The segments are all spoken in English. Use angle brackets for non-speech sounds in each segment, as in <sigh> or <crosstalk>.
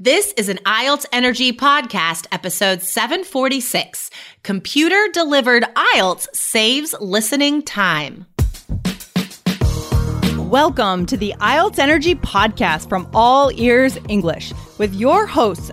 This is an IELTS Energy podcast, episode 746. Computer delivered IELTS saves listening time. Welcome to the IELTS Energy podcast from All Ears English with your hosts,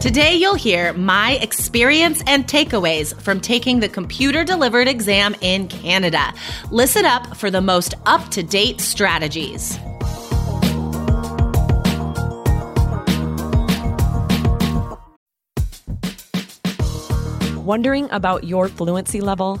Today, you'll hear my experience and takeaways from taking the computer delivered exam in Canada. Listen up for the most up to date strategies. Wondering about your fluency level?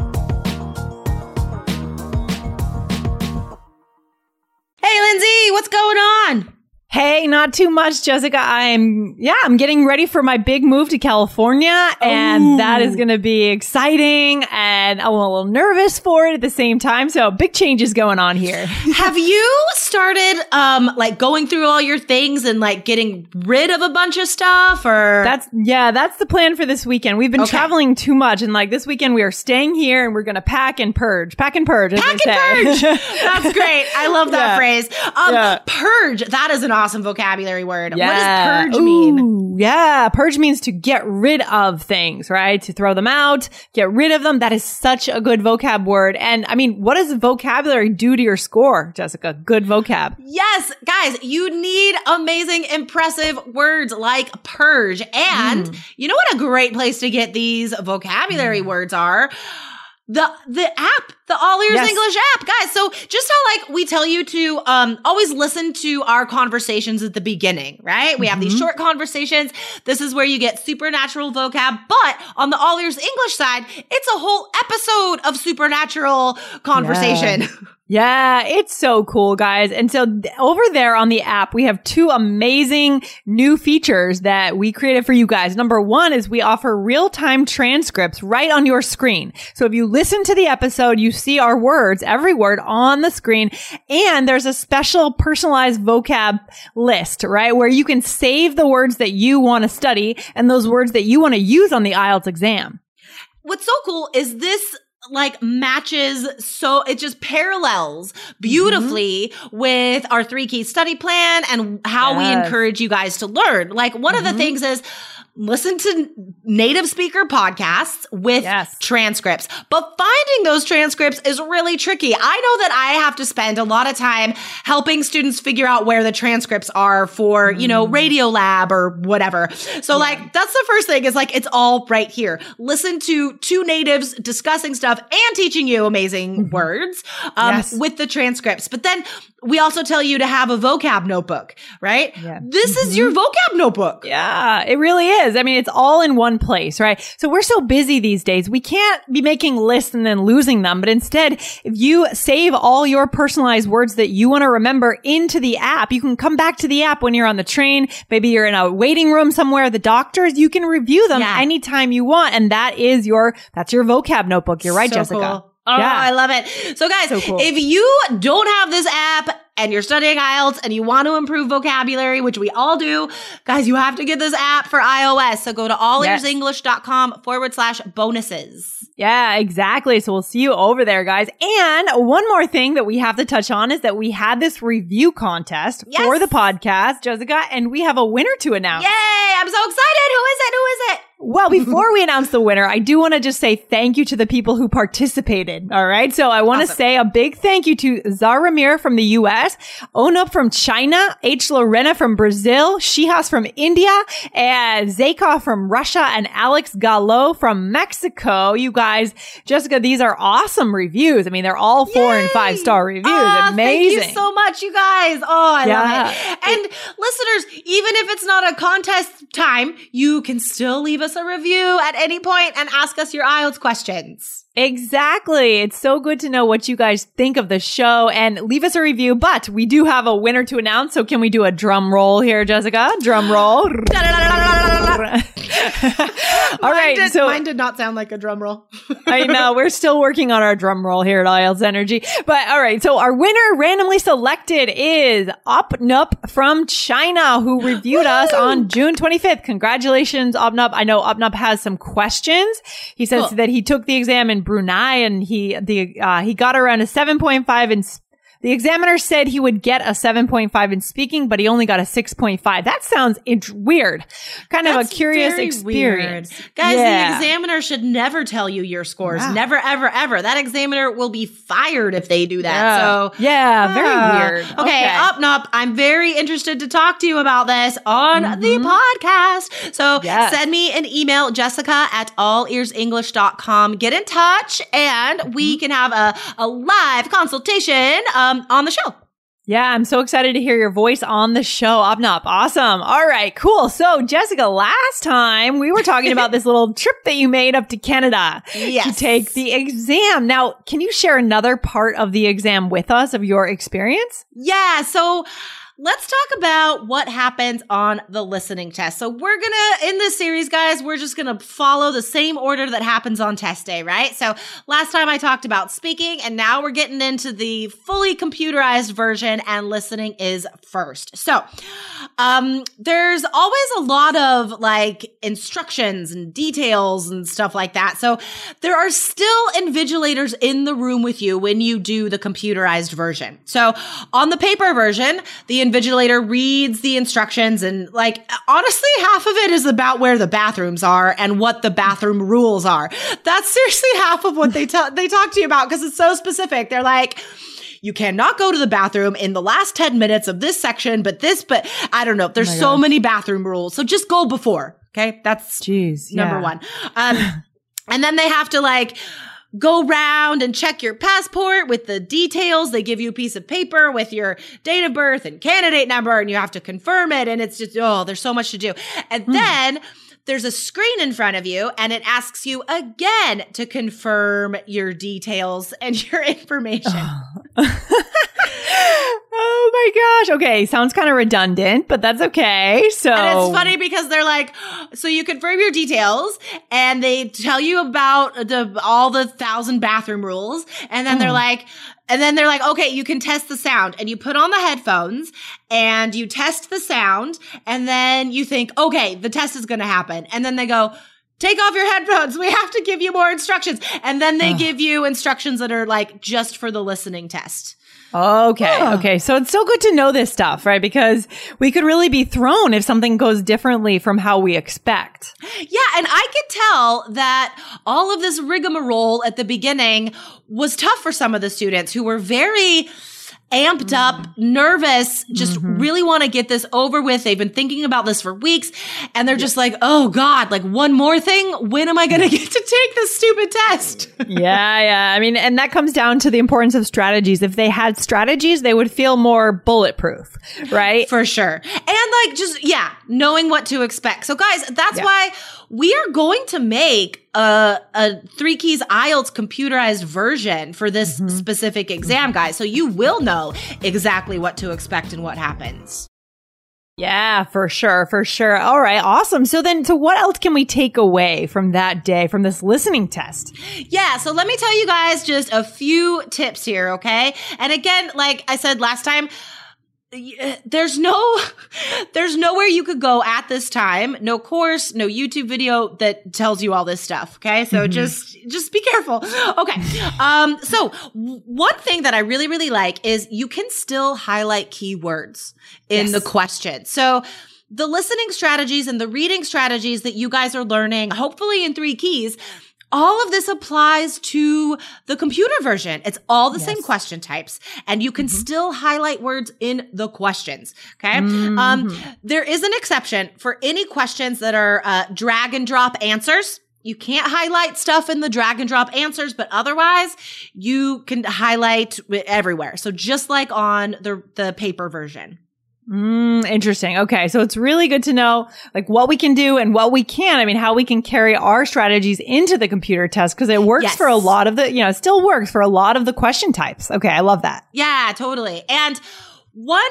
Lindsay, what's going on? Hey, not too much, Jessica. I'm, yeah, I'm getting ready for my big move to California and Ooh. that is going to be exciting and I'm a little nervous for it at the same time. So big changes going on here. <laughs> Have you started um like going through all your things and like getting rid of a bunch of stuff or That's, yeah, that's the plan for this weekend. We've been Okay. traveling too much and like this weekend we are staying here and we're going to pack and purge, pack and purge. Pack and say. purge. <laughs> That's great. I love that Yeah. phrase. Um, Yeah. purge. That is an awesome vocabulary word. What does purge mean? Ooh, yeah. Purge means to get rid of things, right? To throw them out, get rid of them. That is such a good vocab word. And I mean, what does vocabulary do to your score, Jessica? Good vocab. Yes, guys, you need amazing, impressive words like purge. And Mm. you know what a great place to get these vocabulary words are? The the app, the All Ears Yes. English app, guys. So just how like we tell you to um always listen to our conversations at the beginning, right? We have Mm-hmm. these short conversations. This is where you get supernatural vocab, but on the All Ears English side, it's a whole episode of supernatural conversation. Yeah, <laughs> it's so cool, guys. And so th- over there on the app, we have two amazing new features that we created for you guys. Number one is we offer real-time transcripts right on your screen. So if you listen to the episode, you see our words, every word on the screen. And there's a special personalized vocab list, right? Where you can save the words that you want to study and those words that you want to use on the IELTS exam. what's so cool is this like matches so it just parallels beautifully mm-hmm. with our three key study plan and how we encourage you guys to learn. Like one of the mm-hmm. things is listen to native speaker podcasts with Yes. transcripts. But finding those transcripts is really tricky. I know that I have to spend a lot of time helping students figure out where the transcripts are for, you know, Radiolab or whatever. So like that's the first thing is like it's all right here. Listen to two natives discussing stuff and teaching you amazing words um, Yes. with the transcripts. But then we also tell you to have a vocab notebook, right? Yeah. This is your mm-hmm. vocab notebook. Yeah, it really is. I mean, it's all in one place, right? So we're so busy these days. We can't be making lists and then losing them. But instead, if you save all your personalized words that you want to remember into the app, you can come back to the app when you're on the train. Maybe you're in a waiting room somewhere, the doctors, you can review them Yeah. anytime you want. And that is your, that's your vocab notebook. You're right, So Jessica. cool. Oh, Yeah. I love it. So guys, So cool. if you don't have this app and you're studying IELTS and you want to improve vocabulary, which we all do, guys, you have to get this app for iOS. So go to allearsenglish.com forward slash bonuses. Yeah, exactly. So we'll see you over there, guys. And one more thing that we have to touch on is that we had this review contest for the podcast, Jessica, and we have a winner to announce. Yay! I'm so excited. Who is it? Who is it? Well, <laughs> before we announce the winner, I do want to just say thank you to the people who participated. All right. So I want to Awesome. say a big thank you to Zaramir from the US, Onup from China, H. Lorena from Brazil, Shihas from India, and Zakov from Russia, and Alex Gallo from Mexico. You guys, Jessica, these are awesome reviews. I mean, they're all four and five star reviews. Ah, Amazing. Thank you so much, you guys. Oh, I Yeah. love it. And listeners, even if it's not a contest time, you can still leave us a review at any point and ask us your IELTS questions. Exactly. It's so good to know what you guys think of the show and leave us a review. But we do have a winner to announce. So can we do a drum roll here, Jessica? Drum roll. <laughs> <laughs> All right. Mine did, so mine did not sound like a drum roll. I know we're still working on our drum roll here at IELTS Energy. But all right. So our winner randomly selected is Opnup from China who reviewed us on June 25th. Congratulations, Opnup. I know Opnup has some questions. He says Cool. that he took the exam in Brunei and he, the, uh, he got around a 7.5 in the examiner said he would get a 7.5 in speaking, but he only got a 6.5. That sounds int- weird. Kind of a curious experience. weird. Guys, Yeah. the examiner should never tell you your scores. Yeah. Never, ever, ever. That examiner will be fired if they do that. So yeah, very Ah. weird. Okay, up and up. I'm very interested to talk to you about this on the podcast. So Mm-hmm. Yes. send me an email, Jessica at allearsenglish.com. Get in touch and Mm-hmm. we can have a, a live consultation um, on the show. Yeah, I'm so excited to hear your voice on the show. Upnup. Awesome. All right, cool. So, Jessica, last time we were talking about <laughs> this little trip that you made up to Canada to take the exam. Now, can you share another part of the exam with us of your experience? Yeah, so let's talk about what happens on the listening test. So we're gonna, in this series, guys, we're just gonna follow the same order that happens on test day, right? So last time I talked about speaking, and now we're getting into the fully computerized version, and listening is first. So, um, there's always a lot of like instructions and details and stuff like that. So there are still invigilators in the room with you when you do the computerized version. So on the paper version, the invigilator reads the instructions and like honestly half of it is about where the bathrooms are and what the bathroom rules are. That's seriously half of what they tell they talk to you about because it's so specific. They're like you cannot go to the bathroom in the last 10 minutes of this section, but this, but I don't know. There's so many bathroom rules. So just go before. Okay. That's Jeez. number one. Um, <laughs> and then they have to like go round and check your passport with the details. They give you a piece of paper with your date of birth and candidate number, and you have to confirm it. And it's just, oh, there's so much to do. And hmm. then there's a screen in front of you, and it asks you again to confirm your details and <laughs> your information. Oh <laughs> Oh my gosh. Okay. Sounds kind of redundant, but that's okay. So And it's funny because they're like, so you confirm your details and they tell you about the, all the thousand bathroom rules. And then they're hmm. like, and then they're like, okay, you can test the sound and you put on the headphones and you test the sound. And then you think, okay, the test is going to happen. And then they go, Take off your headphones. We have to give you more instructions. And then they give you instructions that are like just for the listening test. Okay. Yeah. Okay. So it's so good to know this stuff, right? Because we could really be thrown if something goes differently from how we expect. Yeah, and I could tell that all of this rigmarole at the beginning was tough for some of the students who were very amped mm-hmm. up, nervous, just mm-hmm. really want to get this over with. They've been thinking about this for weeks and they're just like, "Oh god, like one more thing, when am I going <laughs> to get to take this stupid test?" <laughs> yeah. Yeah. I mean, and that comes down to the importance of strategies. If they had strategies, they would feel more bulletproof, right? For sure. And like just yeah, knowing what to expect. So guys, that's Yeah. why we are going to make a a three keys IELTS computerized version for this Mm-hmm. specific exam, guys. So you will know exactly what to expect and what happens. Yeah, for sure, for sure. All right, awesome. So then, so what else can we take away from that day, from this listening test? Yeah, so let me tell you guys just a few tips here, okay? And again, like I said last time, there's no <laughs> there's nowhere you could go at this time. No course no youtube video that tells you all this stuff okay? So just just be careful. Okay um so one thing that i really really like is you can still highlight keywords in Yes. the question. So the listening strategies and the reading strategies that you guys are learning, hopefully in three keys, all of this applies to the computer version. It's all the yes. same question types and you can mm-hmm. still highlight words in the questions. Okay. Um, mm-hmm. Um, there is an exception for any questions that are uh, drag and drop answers. You can't highlight stuff in the drag and drop answers, but otherwise you can highlight everywhere. So just like on the, the paper version. Mm, interesting. Okay. So it's really good to know like what we can do and what we can. I mean, how we can carry our strategies into the computer test because it works yes. for a lot of the, you know, it still works for a lot of the question types. Okay. I love that. Yeah, totally. And one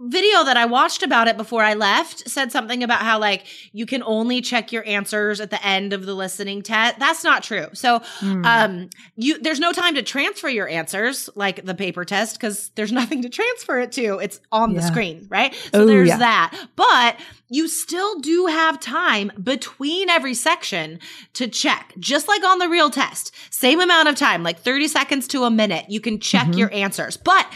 video that I watched about it before I left said something about how like you can only check your answers at the end of the listening test. That's not true. So, mm. um, you, there's no time to transfer your answers like the paper test because there's <laughs> nothing to transfer it to. It's on yeah. the screen, right? So Ooh, there's yeah. that. But you still do have time between every section to check, just like on the real test. Same amount of time, like 30 seconds to a minute. You can check mm-hmm. your answers. But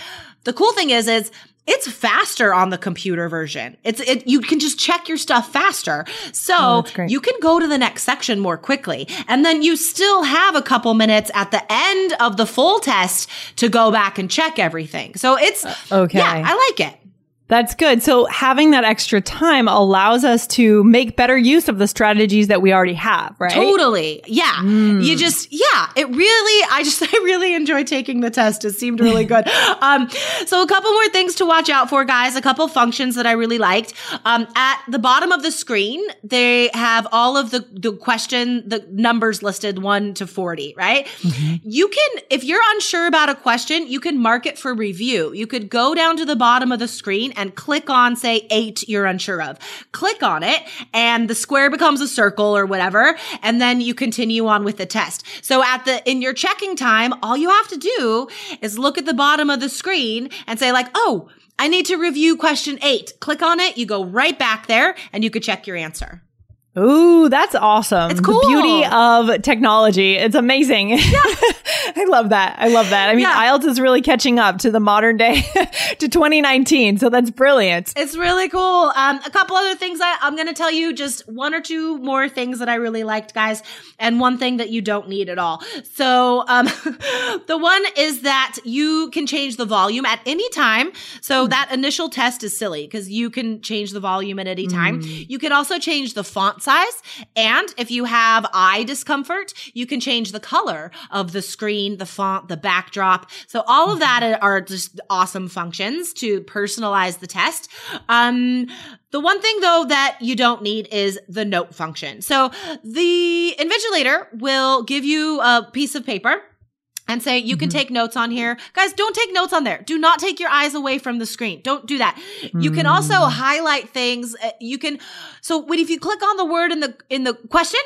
the cool thing is, is it's faster on the computer version. It's it you can just check your stuff faster. So oh, you can go to the next section more quickly. And then you still have a couple minutes at the end of the full test to go back and check everything. So it's uh, okay. Yeah, I like it. That's good. So having that extra time allows us to make better use of the strategies that we already have, right? Totally. Yeah. Mm. You just, yeah, it really, I just, <laughs> I really enjoy taking the test. It seemed really <laughs> good. um, so a couple more things to watch out for, guys. A couple functions that I really liked. Um, at the bottom of the screen, they have all of the, the question, the numbers listed one to 40, right? Mm-hmm. You can, if you're unsure about a question, you can mark it for review. You could go down to the bottom of the screen and click on, say, eight you're unsure of. Click on it and the square becomes a circle or whatever. And then you continue on with the test. So at the, in your checking time, all you have to do is look at the bottom of the screen and say like, oh, I need to review question eight. Click on it. You go right back there and you could check your answer. Ooh, that's awesome. It's cool. The beauty of technology. It's amazing. Yeah. <laughs> I love that. I love that. I mean, yeah. IELTS is really catching up to the modern day, <laughs> to 2019. So that's brilliant. It's really cool. Um, a couple other things I, I'm going to tell you, just one or two more things that I really liked, guys, and one thing that you don't need at all. So, um, <laughs> the one is that you can change the volume at any time. So mm. that initial test is silly because you can change the volume at any time. Mm. You can also change the font size. And if you have eye discomfort, you can change the color of the screen, the font, the backdrop. So all of that are just awesome functions to personalize the test. Um, the one thing though that you don't need is the note function. So the invigilator will give you a piece of paper and say you can mm-hmm. take notes on here. Guys, don't take notes on there. Do not take your eyes away from the screen. Don't do that. Mm. You can also mm. highlight things. Uh, you can so when if you click on the word in the in the question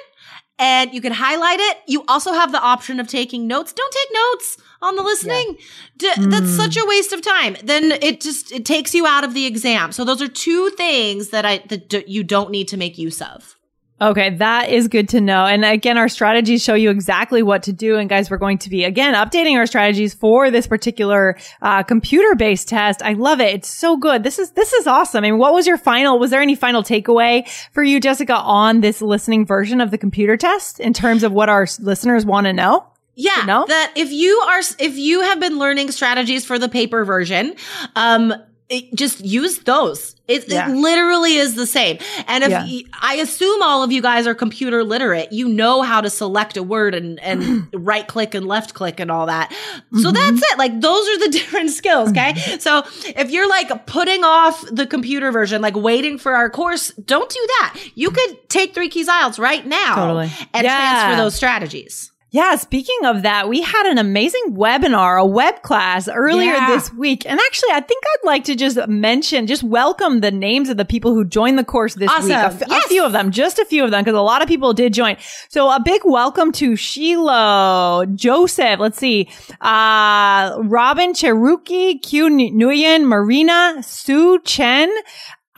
and you can highlight it, you also have the option of taking notes. Don't take notes on the listening. Yeah. D- mm. That's such a waste of time. Then it just it takes you out of the exam. So those are two things that I that d- you don't need to make use of. Okay, that is good to know. And again, our strategies show you exactly what to do. And guys, we're going to be again updating our strategies for this particular uh, computer-based test. I love it. It's so good. This is this is awesome. I mean, what was your final? Was there any final takeaway for you, Jessica, on this listening version of the computer test in terms of what our listeners want to know? Yeah, know? that if you are if you have been learning strategies for the paper version, um, it, just use those. It, yeah. it, literally is the same. And if yeah. I assume all of you guys are computer literate, you know how to select a word and, and <clears throat> right click and left click and all that. Mm-hmm. So that's it. Like those are the <laughs> different skills. Okay. Mm-hmm. so if you're like putting off the computer version, like waiting for our course, don't do that. You could take three keys IELTS right now totally. and yeah. transfer those strategies. Yeah, speaking of that, we had an amazing webinar, a web class earlier yeah. this week. And actually, I think I'd like to just mention, just welcome the names of the people who joined the course this awesome. week. A, f- yes. a few of them, just a few of them, because a lot of people did join. So a big welcome to Shiloh, Joseph, let's see, uh, Robin Cheruki, Q Nguyen, Marina, Sue Chen,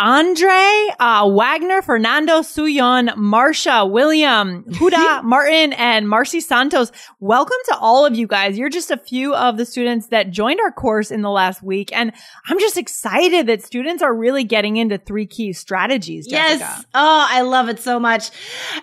Andre, uh, Wagner, Fernando, Suyon, Marsha, William, Huda, <laughs> Martin, and Marcy Santos. Welcome to all of you guys. You're just a few of the students that joined our course in the last week. And I'm just excited that students are really getting into three key strategies. Jessica. Yes. Oh, I love it so much.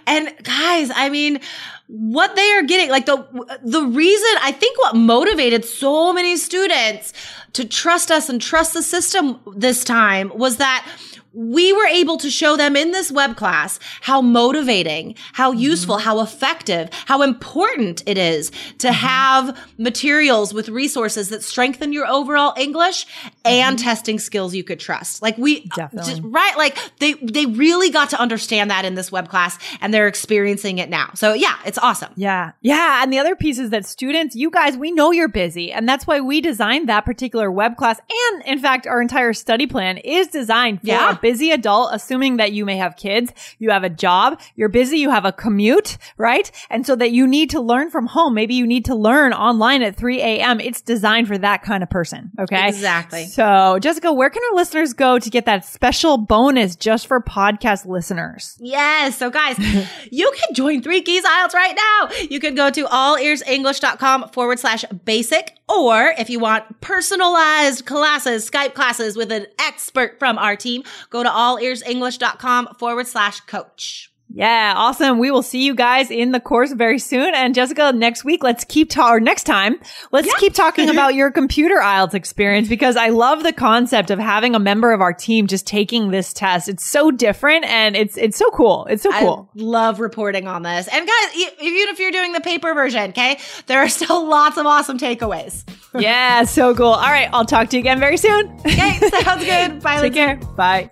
And guys, I mean, what they are getting, like the, the reason I think what motivated so many students to trust us and trust the system this time was that we were able to show them in this web class how motivating, how mm-hmm. useful, how effective, how important it is to mm-hmm. have materials with resources that strengthen your overall English and mm-hmm. testing skills you could trust. Like we Definitely. Just, right like they they really got to understand that in this web class and they're experiencing it now. So yeah, it's awesome. Yeah. Yeah, and the other piece is that students, you guys, we know you're busy and that's why we designed that particular web class and in fact our entire study plan is designed for yeah busy adult, assuming that you may have kids, you have a job, you're busy, you have a commute, right? And so that you need to learn from home. Maybe you need to learn online at 3 a.m. It's designed for that kind of person. Okay. Exactly. So Jessica, where can our listeners go to get that special bonus just for podcast listeners? Yes. So guys, <laughs> you can join Three Keys IELTS right now. You can go to allearsenglish.com forward slash basic. Or if you want personalized classes, Skype classes with an expert from our team, go to allearsenglish.com forward slash coach. Yeah, awesome. We will see you guys in the course very soon. And Jessica, next week, let's keep ta- or next time, let's yeah. keep talking <laughs> about your computer IELTS experience because I love the concept of having a member of our team just taking this test. It's so different and it's it's so cool. It's so cool. I love reporting on this. And guys, even if you're doing the paper version, okay, there are still <laughs> lots of awesome takeaways. yeah, so cool. All right, I'll talk to you again very soon. Okay, sounds good. <laughs> Bye. Take care. Bye.